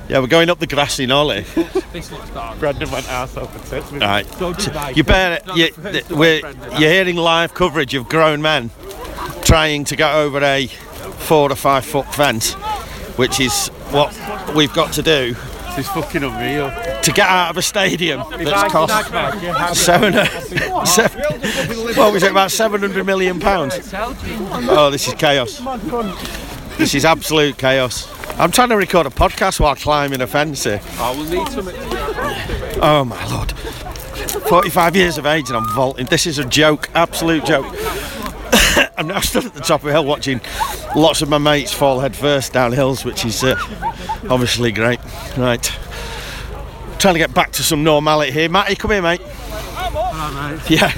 A: yeah, we're going up the grassy nollie. <laughs>
C: Brendan went arse over tits. with-
A: Right.
C: Don't do that.
A: You better. You, th- we're, you're hearing live coverage of grown men trying to get over a four or five foot fence, which is what we've got to do
D: It's fucking unreal.
A: To get out of a stadium that's
D: I-
A: cost <laughs>
D: seven, uh, <laughs>
A: seven, what was it, about 700 million pounds? Oh, this is chaos. This is absolute chaos. I'm trying to record a podcast while climbing a fence here.
B: Oh, we'll need some.
A: Oh my lord. 45 years of age and I'm vaulting. This is a joke, absolute joke. <laughs> I'm now stood at the top of a hill watching lots of my mates fall head first down hills, which is uh, obviously great. Right. Trying to get back to some normality here. Matty, come here, mate. Yeah.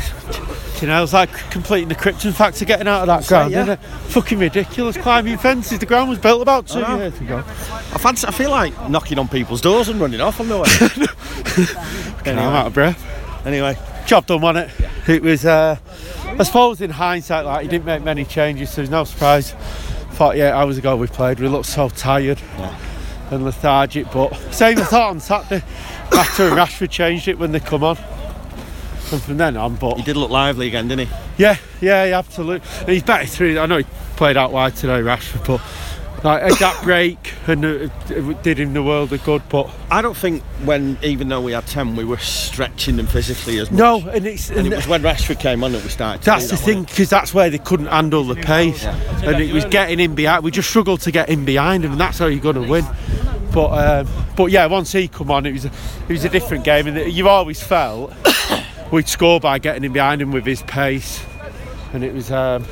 D: You know, it's like completing the Krypton factor getting out of that ground,
A: yeah.
D: Fucking ridiculous. Climbing fences. The ground was built about two years ago.
A: I fancy, I feel like knocking on people's doors and running off on the way.
D: Anyway. I'm out of breath.
A: Anyway,
D: job done, wasn't it? It was, uh, I suppose, in hindsight, like he didn't make many changes, so there's no surprise. 48 hours ago we played, we looked so tired and lethargic. But same I thought on Saturday, after and Rashford changed it when they come on. And from then on, but
A: he did look lively again, didn't he?
D: Yeah, yeah, yeah absolutely. And he's better through. I know he played out wide today, Rashford, but like that break and uh, it did him the world of good. But
A: I don't think when, even though we had 10, we were stretching them physically as much.
D: no, and it's
A: And it was when Rashford came on that we started. to
D: That's the thing, because that's where they couldn't handle the pace, and it was getting in behind. We just struggled to get in behind him, and that's how you're going to win. But um, but yeah, once he come on, it was a, it was a different game, and you've always felt we'd score by getting in behind him with his pace, and it was um,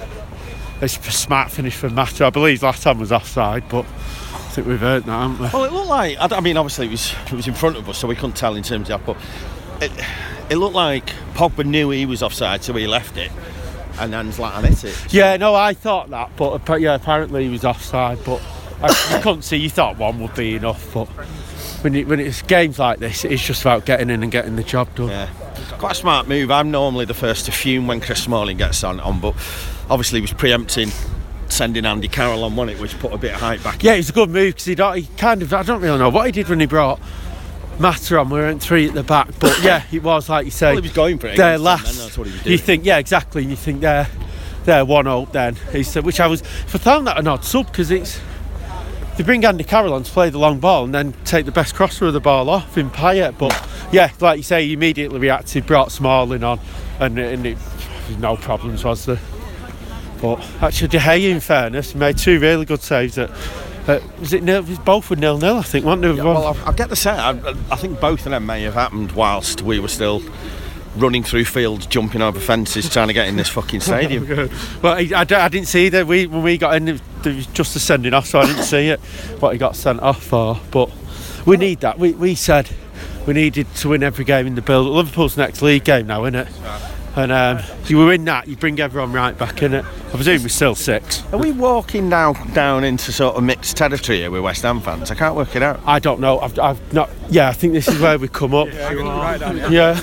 D: a smart finish for Mata. I believe last time was offside, but I think we've heard that, haven't we?
A: Well, it looked like I, mean, obviously it was it was in front of us, so we couldn't tell in terms of that. But it, it looked like Pogba knew he was offside, so he left it, and then Zlatan hit it.
D: Yeah, no, I thought that, but yeah, apparently he was offside. But I, you couldn't see. You thought one would be enough, but when it, when it's games like this, it's just about getting in and getting the job done.
A: Yeah, quite a smart move. I'm normally the first to fume when Chris Smalling gets on, on but obviously he was preempting sending Andy Carroll on, wasn't it, which put a bit of height back.
D: Yeah, it was a good move because he, he kind of I don't really know what he did when he brought Mata on. We were in three at the back, but <coughs> yeah, it was like you say.
A: Well, he was going for it
D: Their last.
A: then that's what he was
D: You think yeah, exactly. You think they're they're one 0 then. He said, which I was for found that an odd sub because it's. They bring Andy Carroll on to play the long ball and then take the best crosser of the ball off in Payet. But yeah, like you say, he immediately reacted, brought Smalling on, and, and it no problems was there. But actually, De Gea, in fairness, made two really good saves. At, uh, was it nil? Both were nil nil, I think. Weren't they?
A: Yeah, well, I, I get the set. I, I think both of them may have happened whilst we were still running through fields, jumping over fences, <laughs> trying to get in this fucking stadium. <laughs>
D: well, I, I, I didn't see that. We when we got in, it was just a sending off, so I didn't see it. What he got sent off for, but we need that. We we said we needed to win every game in the build. Liverpool's next league game now, isn't it? And um, if you win that, you bring everyone right back in it. I presume we're still six.
A: Are we walking now down into sort of mixed territory here with West Ham fans? I can't work it out.
D: I don't know. I've, I've not. Yeah, I think this is where we come up. <laughs> Yeah.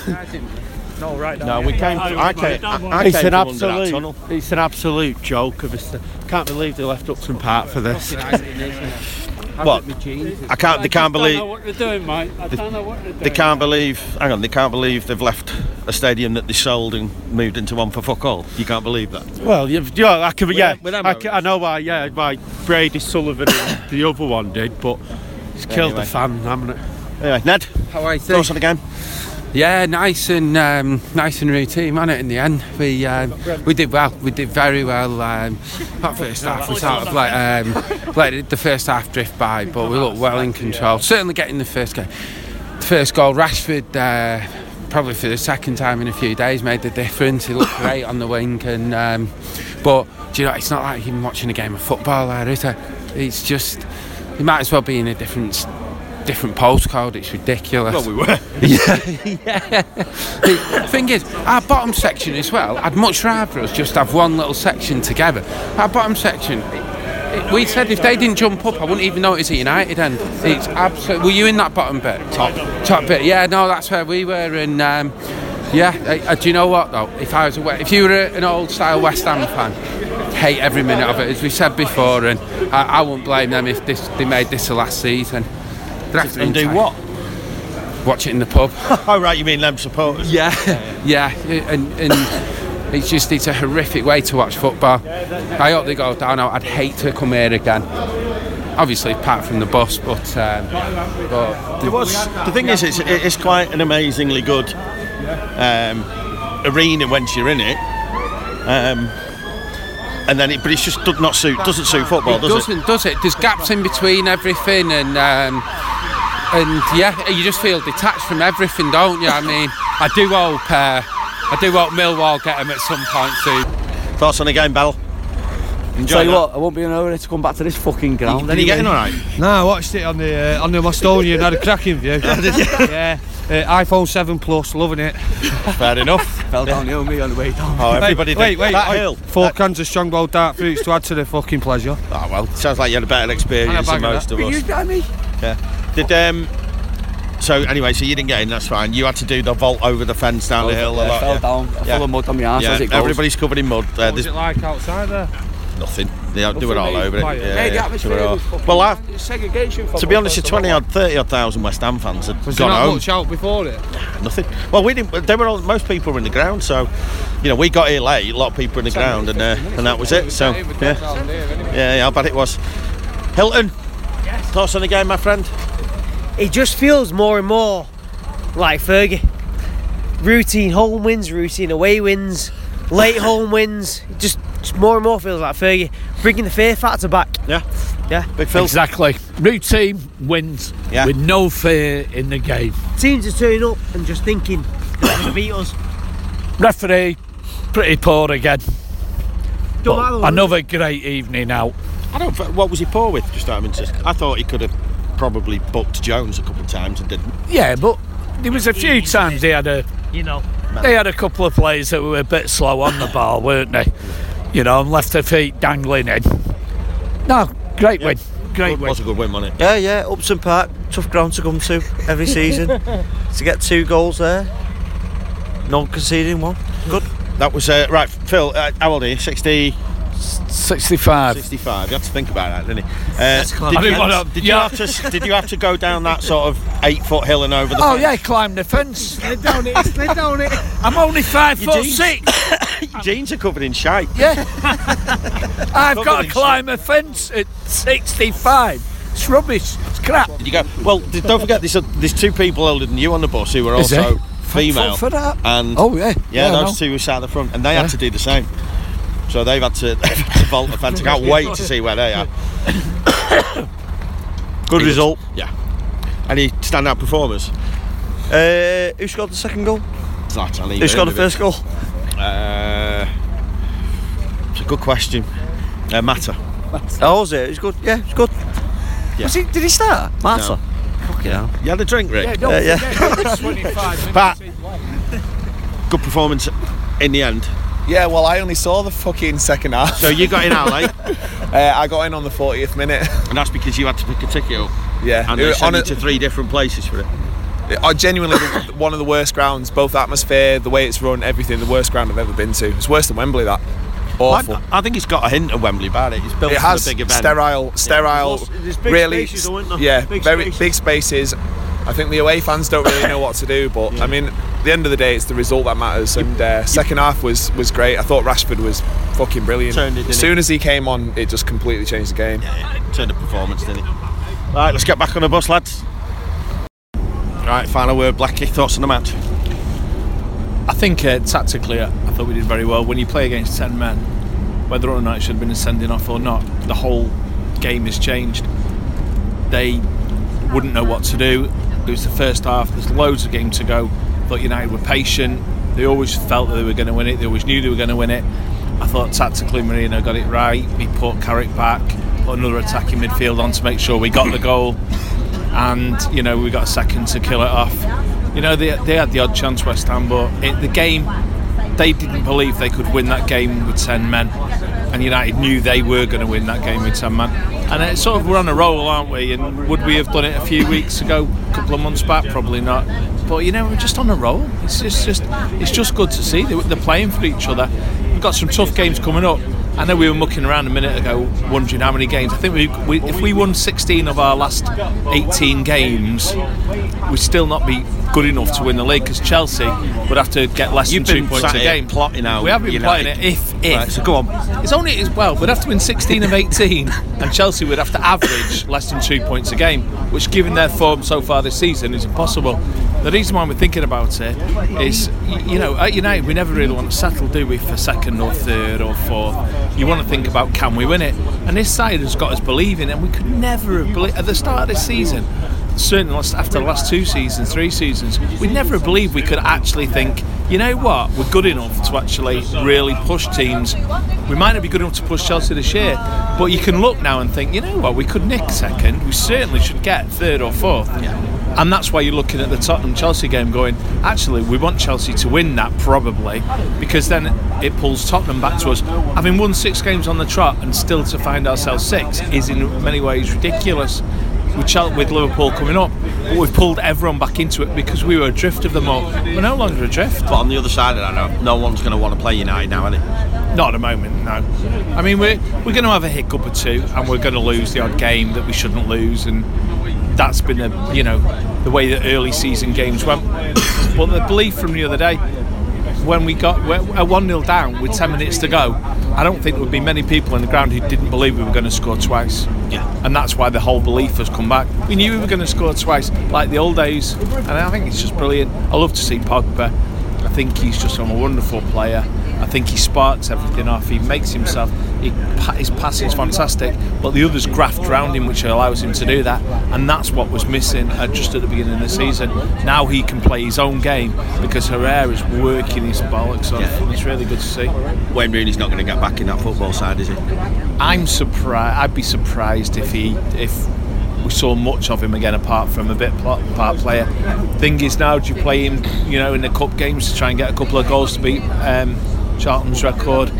C: No, right
A: No, we came. I came. I, I
D: it's
A: came
D: an
A: from under that
D: absolute,
A: tunnel.
D: it's an absolute joke of us. Can't believe they left Upton Park for this. <laughs>
A: What? I can't. They can't believe.
I: what they're doing, mate. I don't know what they're doing.
A: They can't believe. Hang on. They can't believe they've left a stadium that they sold and moved into one for fuck all. You can't believe that.
D: Well, you've, yeah, I can, yeah,
A: with them
D: I, can, I know why. Yeah, why Brady Sullivan and the other one did, but it's killed
A: Anyway.
D: the fan, haven't it?
A: Anyway, Ned.
B: How I
A: Thoughts on the game?
B: Yeah, nice and um, nice and routine, wasn't it? In the end, we um, we did well. We did very well. Um, that first half, we sort of like um, let the first half drift by, but we looked well in control. Certainly getting the first game, the first goal. Rashford, uh, probably for the second time in a few days, made the difference. He looked great on the wing, and um, but do you know, it's not like even watching a game of football, there, is it? It's just he might as well be in a different different postcode. It's ridiculous.
A: Well, we were. <laughs>
B: yeah, yeah. The thing is, our bottom section as well, I'd much rather us just have one little section together. Our bottom section, it- we said if they didn't jump up, I wouldn't even know it was a United end. It's absolute. Were you in that bottom bit? Top. Top bit. Yeah, no, that's where we were. And um, yeah, uh, do you know what though? If I was away, if you were an old style West Ham fan, hate every minute of it, as we said before, and I, I wouldn't blame them if this they made this the last season.
A: And do
B: entire-
A: what?
B: Watch it in the pub. <laughs>
A: oh right, you mean them supporters? <laughs>
B: Yeah, yeah, and, and it's just it's a horrific way to watch football. I hope they go down. I'd hate to come here again. obviously apart from the bus, but um, but
A: It was. The thing is, it's, it's quite an amazingly good um, arena once you're in it. Um, and then, it, but it's just does not suit doesn't suit football,
B: it
A: does
B: doesn't, does it? There's gaps in between everything, and um, and yeah, you just feel detached from everything, don't you? I mean, I do hope uh, I do hope Millwall get them at some point soon.
A: it? Thoughts on the game, Bell? Enjoy
M: Tell you
A: that?
M: what, I won't be in a hurry to come back to this fucking ground.
A: Did you get in all right?
L: No, I watched it on the uh, on the Mastonian. Had a cracking view. <laughs> yeah, uh, iPhone 7 Plus, loving it. <laughs>
A: Fair enough.
M: Fell down the me on the way down.
A: Oh, everybody
L: wait,
A: did.
L: wait,
A: that
L: wait.
A: hill.
L: Four cans of strongbow dark fruits to add to the fucking pleasure.
A: Oh well, sounds like you had a better experience than most
L: of
A: of us.
M: behind me.
A: Yeah. Did um. So anyway, so you didn't get in. That's fine. You had to do the vault over the fence down the hill a
M: Yeah,
A: lot.
M: fell
A: yeah.
M: down, full of mud on my arse
A: Yeah,
M: as it goes.
A: everybody's covered in mud. Uh,
L: What was it like outside there?
A: nothing. They don't do it all
L: Nothing,
A: over it.
L: quiet.
A: Yeah,
M: Hey, the atmosphere
A: do it all.
M: was fucking-
A: Well, I,
M: segregation.
A: to be honest, the 20 odd, 30 odd thousand West Ham fans had
L: Was there
A: gone
L: not
A: home.
L: much out before it?
A: Nothing. Well, we didn't. They were all. Most people were in the ground, so you know we got here late. A lot of people in the ground, and uh, and that was it. So yeah, yeah, yeah. I bet it was. Hilton, thoughts on the game, my friend?
J: It just feels more and more like Fergie. Routine home wins, routine away wins, late home wins. It just, just more and more feels like Fergie. Bringing the fear factor back.
A: Yeah,
J: Yeah.
A: big Phil.
I: Exactly. Routine wins
A: Yeah.
I: with no fear in the game.
J: Teams are turning up and just thinking they're going to beat us.
I: Referee, pretty poor again.
J: Don't
I: But
J: matter.
I: another great evening out.
A: I don't. What was he poor with? Just out of interest. I thought he could have probably booked Jones a couple of times and didn't.
I: Yeah, but there was a few times they had a
J: You know.
I: they had a couple of players that were a bit slow on the ball, weren't they? You know, and left their feet dangling in. No, great win. Great
A: It
I: win.
A: was a good win, wasn't it?
H: Yeah, yeah, Upton Park, tough ground to come to every season. <laughs> to get two goals there, non conceding one. Good.
A: That was uh, right. Phil, uh, how old are you? 60,
I: 65.
A: 65. You had to think about that, didn't he? Uh, did,
I: I
A: you,
I: didn't wanna-
A: did you
I: yeah.
A: have to? Did you have to go down that sort of eight foot hill and over the?
I: Oh
A: fence?
I: yeah, climb the fence.
J: Slid down it, slid down it.
I: I'm only five
A: Your
I: foot
A: jeans-
I: six.
A: Your <coughs> jeans are covered in shite.
I: Yeah. <laughs> I've got to
A: in
I: climb a fence at 65. It's rubbish. It's crap.
A: Did you go? Well, d- don't forget there's, a, there's two people older than you on the bus who were
I: Is
A: also female.
I: For, for that.
A: And
I: Oh yeah.
A: yeah,
I: I know.
A: those two who sat at the front, and they
I: Yeah.
A: had to do the same. So they've had to, <laughs> they've had to vault the fence. I can't wait to see where they are. <coughs>
H: Good result.
A: Yeah. Any standout performers?
H: Uh, who scored the second goal?
A: Zlatan.
H: Who scored the first goal?
A: Uh, it's a good question. Uh, Mata.
H: Oh, was it? It's good. Yeah, it's good.
A: Yeah.
H: Was he, did he start? Mata. Fucking hell.
A: You had a drink, Rick?
I: Yeah, don't
H: Uh, yeah.
I: forget, <laughs> 25 minutes.
A: Pat. Good performance in the end.
F: Yeah, well, I only saw the fucking second half.
A: So you got in out late, <laughs>
F: Uh, I got in on the 40th minute.
A: and that's because you had to pick a ticket up,
F: yeah,
A: and
F: It
A: they sent
F: on
A: you to three different places for it.
F: I genuinely <laughs> one of the worst grounds, both atmosphere, the way it's run, everything. The worst ground I've ever been to. It's worse than Wembley. That awful.
A: I, I think it's got a hint of Wembley about it. It's built
F: it
A: for
F: has
A: the big event.
F: sterile, sterile.
J: Plus, there's big
F: really,
J: spaces,
F: yeah,
J: Big
F: very
J: spaces.
F: big spaces. I think the away fans don't really know what to do, but I mean, at the end of the day, it's the result that matters. And uh, second half was was great. I thought Rashford was fucking brilliant.
A: Turned it, didn't
F: as soon as he came on, it just completely changed the game.
A: Turned the performance, didn't it? Right, let's get back on the bus, lads. Right, final word, Blackie. Thoughts on the match?
N: I think uh, tactically, I thought we did very well. When you play against 10 men, whether or not it should have been a sending off or not, the whole game has changed. They wouldn't know what to do. It was the first half, there's loads of game to go. thought United were patient. They always felt that they were going to win it, they always knew they were going to win it. I thought tactically Mourinho got it right. He put Carrick back, put another attacking midfield on to make sure we got the goal. And, you know, we got a second to kill it off. You know, they, they had the odd chance, West Ham, but it, the game, they didn't believe they could win that game with 10 men. And United knew they were going to win that game with 10 men. And it's sort of, we're on a roll, aren't we? And would we have done it a few weeks ago, a couple of months back? Probably not. But, you know, we're just on a roll. It's just, just it's just good to see. They're, playing for each other. We've got some tough games coming up. I know we were mucking around a minute ago, wondering how many games. I think we, we if we won 16 of our last 18 games, we'd still not be good enough to win the league because Chelsea would have to get less
A: You've
N: than two points a game.
A: plotting out
N: We have been
A: United.
N: plotting it. If if
A: Right, so go on.
N: it's only as well, we'd have to win 16 of 18, <laughs> and Chelsea would have to average less than two points a game, which, given their form so far this season, is impossible. The reason why we're thinking about it is, you know, at United we never really want to settle, do we, for second or third or fourth? You want to think about can we win it, and this side has got us believing, and we could never have believed at the start of this season. Certainly, after the last two seasons, three seasons, we never have believed we could actually think, you know what, we're good enough to actually really push teams. We might not be good enough to push Chelsea this year, but you can look now and think, you know what, we could nick second. We certainly should get third or fourth. And that's why you're looking at the Tottenham Chelsea game going, actually, we want Chelsea to win that probably, because then it pulls Tottenham back to us. Having won six games on the trot and still to find ourselves six is in many ways ridiculous. With, Chel- with Liverpool coming up, but we've pulled everyone back into it because we were adrift of them all. We're no longer adrift.
A: But on the other side of that, no, no one's going to want to play United now, are they?
N: Not at the moment, no. I mean, we're we're going to have a hiccup or two, and we're going to lose the odd game that we shouldn't lose, and that's been the you know the way that early season games went. <coughs> but the belief from the other day, when we got a one 0 down with ten minutes to go, I don't think there would be many people in the ground who didn't believe we were going to score twice.
A: Yeah.
N: And that's why the whole belief has come back. We knew we were going to score twice, like the old days, and I think it's just brilliant. I love to see Pogba. I think he's just a wonderful player. I think he sparks everything off. He makes himself. He, his passing is fantastic, but the others graft around him, which allows him to do that. And that's what was missing uh, just at the beginning of the season. Now he can play his own game because Herrera is working his bollocks off.
A: Yeah.
N: It's really good to see.
A: Wayne Rooney's not going to get back in that football side, is he?
N: I'm surprised. I'd be surprised if he if we saw much of him again, apart from a bit part player. Thing is, now do you play him, you know, in the cup games to try and get a couple of goals to beat um, Charlton's record,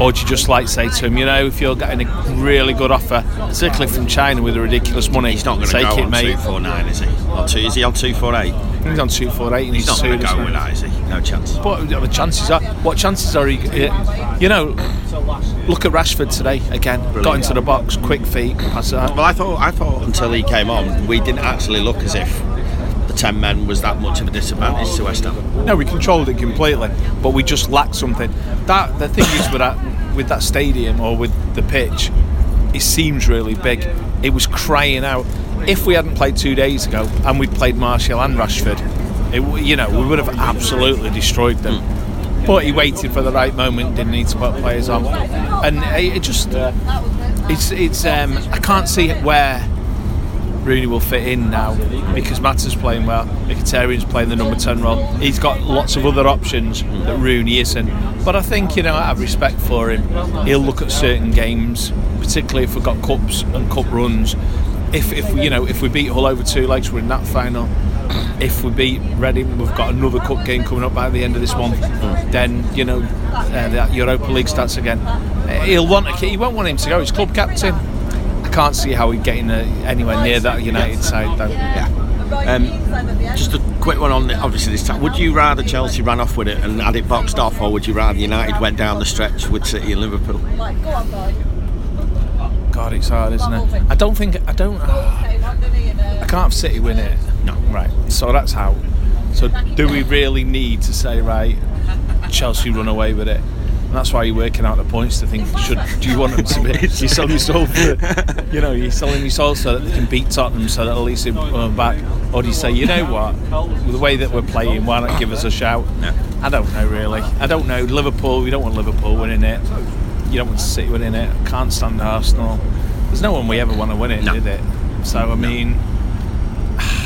N: or do you just like say to him, you know, if you're getting a really good offer, particularly from China with the ridiculous money,
A: He's not going to
N: take
A: go
N: it,
A: on
N: mate.
A: two four nine, is he? Or two, is he on two four eight?
N: He's on two four eight, and
A: He's
N: he's,
A: not going to go with that, is he? No chance.
N: But the chances are, what chances are he? You know, look at Rashford today again. Got into the box, quick feet, pass it out.
A: Well, I thought I thought until he came on, we didn't actually look as if the ten men was that much of a disadvantage to West Ham.
N: No, we controlled it completely, but we just lacked something. That the thing is with that with that stadium or with the pitch, it seems really big. It was crying out. If we hadn't played two days ago and we'd played Martial and Rashford, it, you know, we would have absolutely destroyed them. But he waited for the right moment, didn't need to put players on, and it, just it's it's um, I can't see where Rooney will fit in now because Mata's playing well, Mkhitaryan's playing the number 10 role. He's got lots of other options that Rooney isn't. But I think, you know, I have respect for him. He'll look at certain games, particularly if we've got cups and cup runs. If, if you know, if we beat Hull over two legs, we're in that final. If we beat Reading, we've got another cup game coming up by the end of this month. Then you know, uh, the Europa League starts again. He'll want, a, he won't want him to go. He's club captain. Can't see how we're getting uh, anywhere near that United side though.
A: Yeah. Um, just a quick one on the, obviously this time. Would you rather Chelsea ran off with it and had it boxed off, or would you rather United went down the stretch with City and Liverpool?
N: God, it's hard, isn't it? I don't think I don't. I can't have City win it.
A: No.
N: Right. So that's how. So do we really need to say right? Chelsea run away with it. And that's why you're working out the points to think should do you want them to be? You sell your soul for, you know, you're selling your soul so that they can beat Tottenham, so that at least they come back, or do you say, you know what, with the way that we're playing, why not give us a shout? I don't know really. I don't know. Liverpool, we don't want Liverpool winning it. You don't want City winning it. Can't stand Arsenal. There's no one we ever want to win it, did it? So I mean,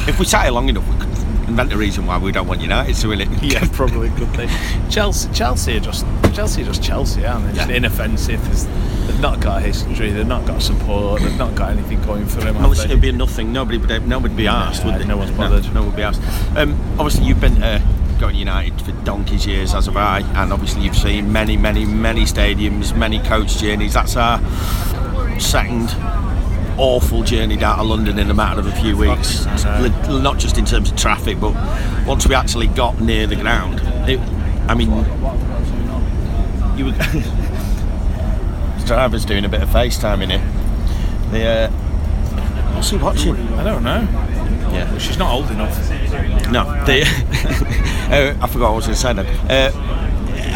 A: If we sat here long enough, we could invent a reason why we don't want United to win it.
N: yeah, probably could be. <laughs> Chelsea, Chelsea are just Chelsea are just Chelsea, aren't they? Just inoffensive. They've not got history. They've not got support. They've not got anything going for them. They?
A: it'd be nothing. Nobody would. Nobody would be asked, would they?
N: no one's bothered.
A: No, no one would be asked. Um, obviously, you've been uh, going United for donkey's years, as have I, and obviously you've seen many, many, many stadiums, many coach journeys. That's our second awful journey down to London in a matter of a few weeks. Not just in terms of traffic, but once we actually got near the ground, it, I mean, you were. <laughs> driver's doing a bit of FaceTime in here. The, uh, what's he watching?
N: I don't know.
A: Yeah.
N: Well, she's not old enough.
A: No, the, <laughs> uh, I forgot what I was going to say then. Uh,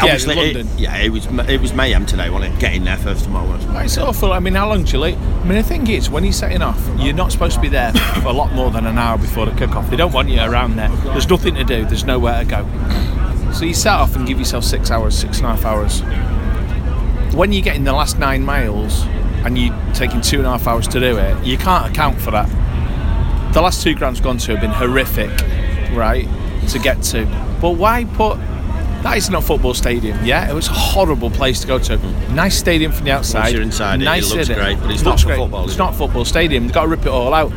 A: obviously, it-
N: London.
A: yeah, it was it was mayhem today, wasn't it? Getting there first of all.
N: It's awful. I mean, how long do you leave? I mean, the thing is, when you're setting off, you're not supposed to be there for a lot more than an hour before the kick-off. They don't want you around there. There's nothing to do. There's nowhere to go. So you set off and give yourself six hours, six and a half hours. When you get in the last nine miles and you're taking two and a half hours to do it, you can't account for that. The last two grounds gone to have been horrific, right, to get to. But why put that isn't a football stadium, yeah? It was a horrible place to go to. Nice stadium from the outside.
A: you're inside it, it
N: nice
A: looks great, but it's
N: Looks
A: not
N: great.
A: football,
N: It's not football stadium. They've got to rip it all out.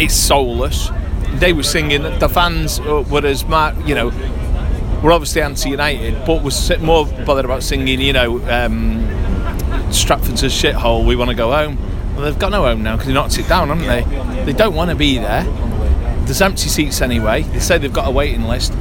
N: It's soulless. They were singing. The fans were as you know, were obviously anti-United, but was more bothered about singing. You know, um, Stratford's a shithole. We want to go home. Well, they've got no home now because they knocked it down, haven't they? They don't want to be there. There's empty seats anyway. They say they've got a waiting list.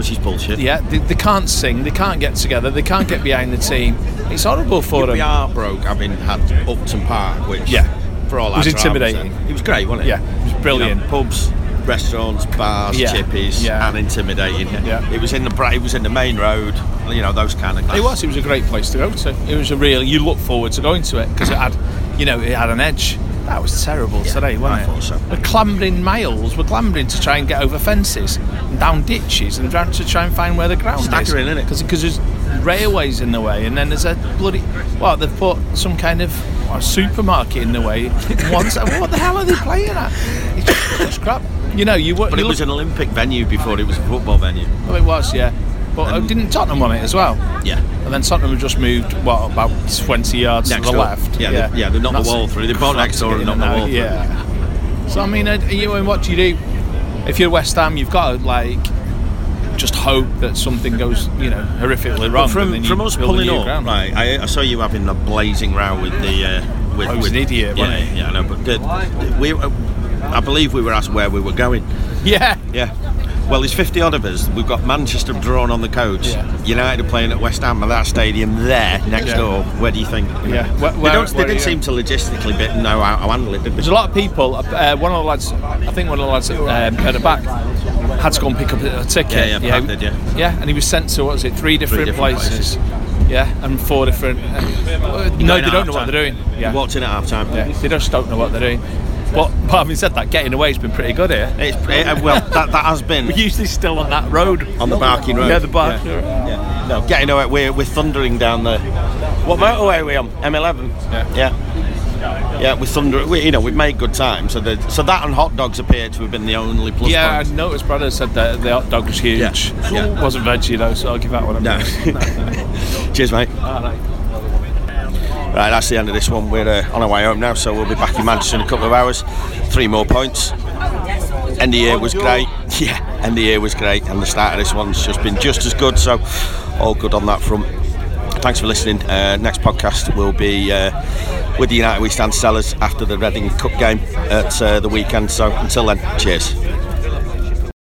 A: Which is bullshit.
N: Yeah, they, they can't sing, they can't get together, they can't get behind the <laughs> team. It's horrible for them.
A: be heartbroken having had Upton Park, which
N: Yeah.
A: for all
N: It was intimidating.
A: It was great, wasn't it?
N: Yeah, it was brilliant.
A: You know, pubs, restaurants, bars,
N: Yeah,
A: chippies,
N: yeah.
A: and intimidating.
N: Yeah.
A: It was in the it was in the main road. You know those kind of. Guys.
N: It was. It was a great place to go to. It was a real. You look forward to going to it because it had, you know, it had an edge. That was terrible today, wasn't
A: I
N: it?
A: thought so.
N: We're clambering miles. We're clambering to try and get over fences and down ditches and trying to try and find where the ground is.
A: Staggering,
N: is. Because there's railways in the way, and then there's a bloody. Well, they've put some kind of what, supermarket in the way. <laughs> Once, what the hell are they playing at? It's just, crap. You know, you.
A: were.
N: But
A: it was an Olympic venue before it was a football venue.
N: Well, it was, yeah. But uh, didn't Tottenham want it as well?
A: Yeah.
N: And then Tottenham have just moved, what, about 20 yards
A: Next
N: to the
A: door.
N: left?
A: Yeah, yeah. they- yeah, they knocked the wall through. They bought
N: crap
A: next door and knocked the wall through.
N: Yeah. So, I mean, uh, you and what do you do? If you're West Ham, you've got to, like, just hope that something goes, you know, horrifically wrong.
A: But
N: and
A: from from us pulling up,
N: ground.
A: right? I, I saw you having a blazing row with the. Uh, with,
N: I was
A: with,
N: an idiot,
A: yeah? Yeah, I know, but good. We, uh, I believe we were asked where we were going.
N: Yeah.
A: Yeah. Well, there's 50 odd of us. We've got Manchester drawn on the coach.
N: Yeah.
A: United are playing at West Ham, and that stadium there next
N: Yeah.
A: door. Where do you think?
N: Yeah. Where-
A: they don't, they
N: where
A: didn't seem to logistically bit know how to handle it, did they?
N: There's a lot of people. Uh, one of the lads, I think one of the lads um, at the back, had to go and pick up a ticket.
A: Yeah, yeah, Pat did, yeah.
N: Yeah, and he was sent to what was it, three different,
A: different
N: places. Yeah, and four different. Uh, no, they don't know
A: half-time.
N: what they're doing. Yeah,
A: You walked in at half time.
N: yeah, they just don't know what they're doing. But, but having said that, getting away has been pretty good here.
A: It's, it, uh, well, that, that has been
N: We're usually still on that road.
A: on the Barking Road.
N: Yeah, the Barking
A: Yeah.
N: Road.
A: Yeah. No, getting away, we're, we're thundering down the. What motorway are we on? M11.
N: Yeah.
A: Yeah. Yeah, we're thundering. We, you know, we've made good time. So the, so that and hot dogs appear to have been the only plus
N: Yeah, I noticed brother said that the hot dog was huge.
A: Yeah, yeah.
N: Wasn't veggie though, so I'll give that one a
A: No.
N: miss. <laughs>
A: Cheers, mate. Right, that's the end of this one. We're uh, on our way home now, so we'll be back in Manchester in a couple of hours. Three more points. End of year was great. <laughs> Yeah, end of year was great, and the start of this one's just been just as good. So, all good on that front. Thanks for listening. Uh, next podcast will be uh, with the United We Stand Sellers after the Reading Cup game at uh, the weekend. So, until then, cheers.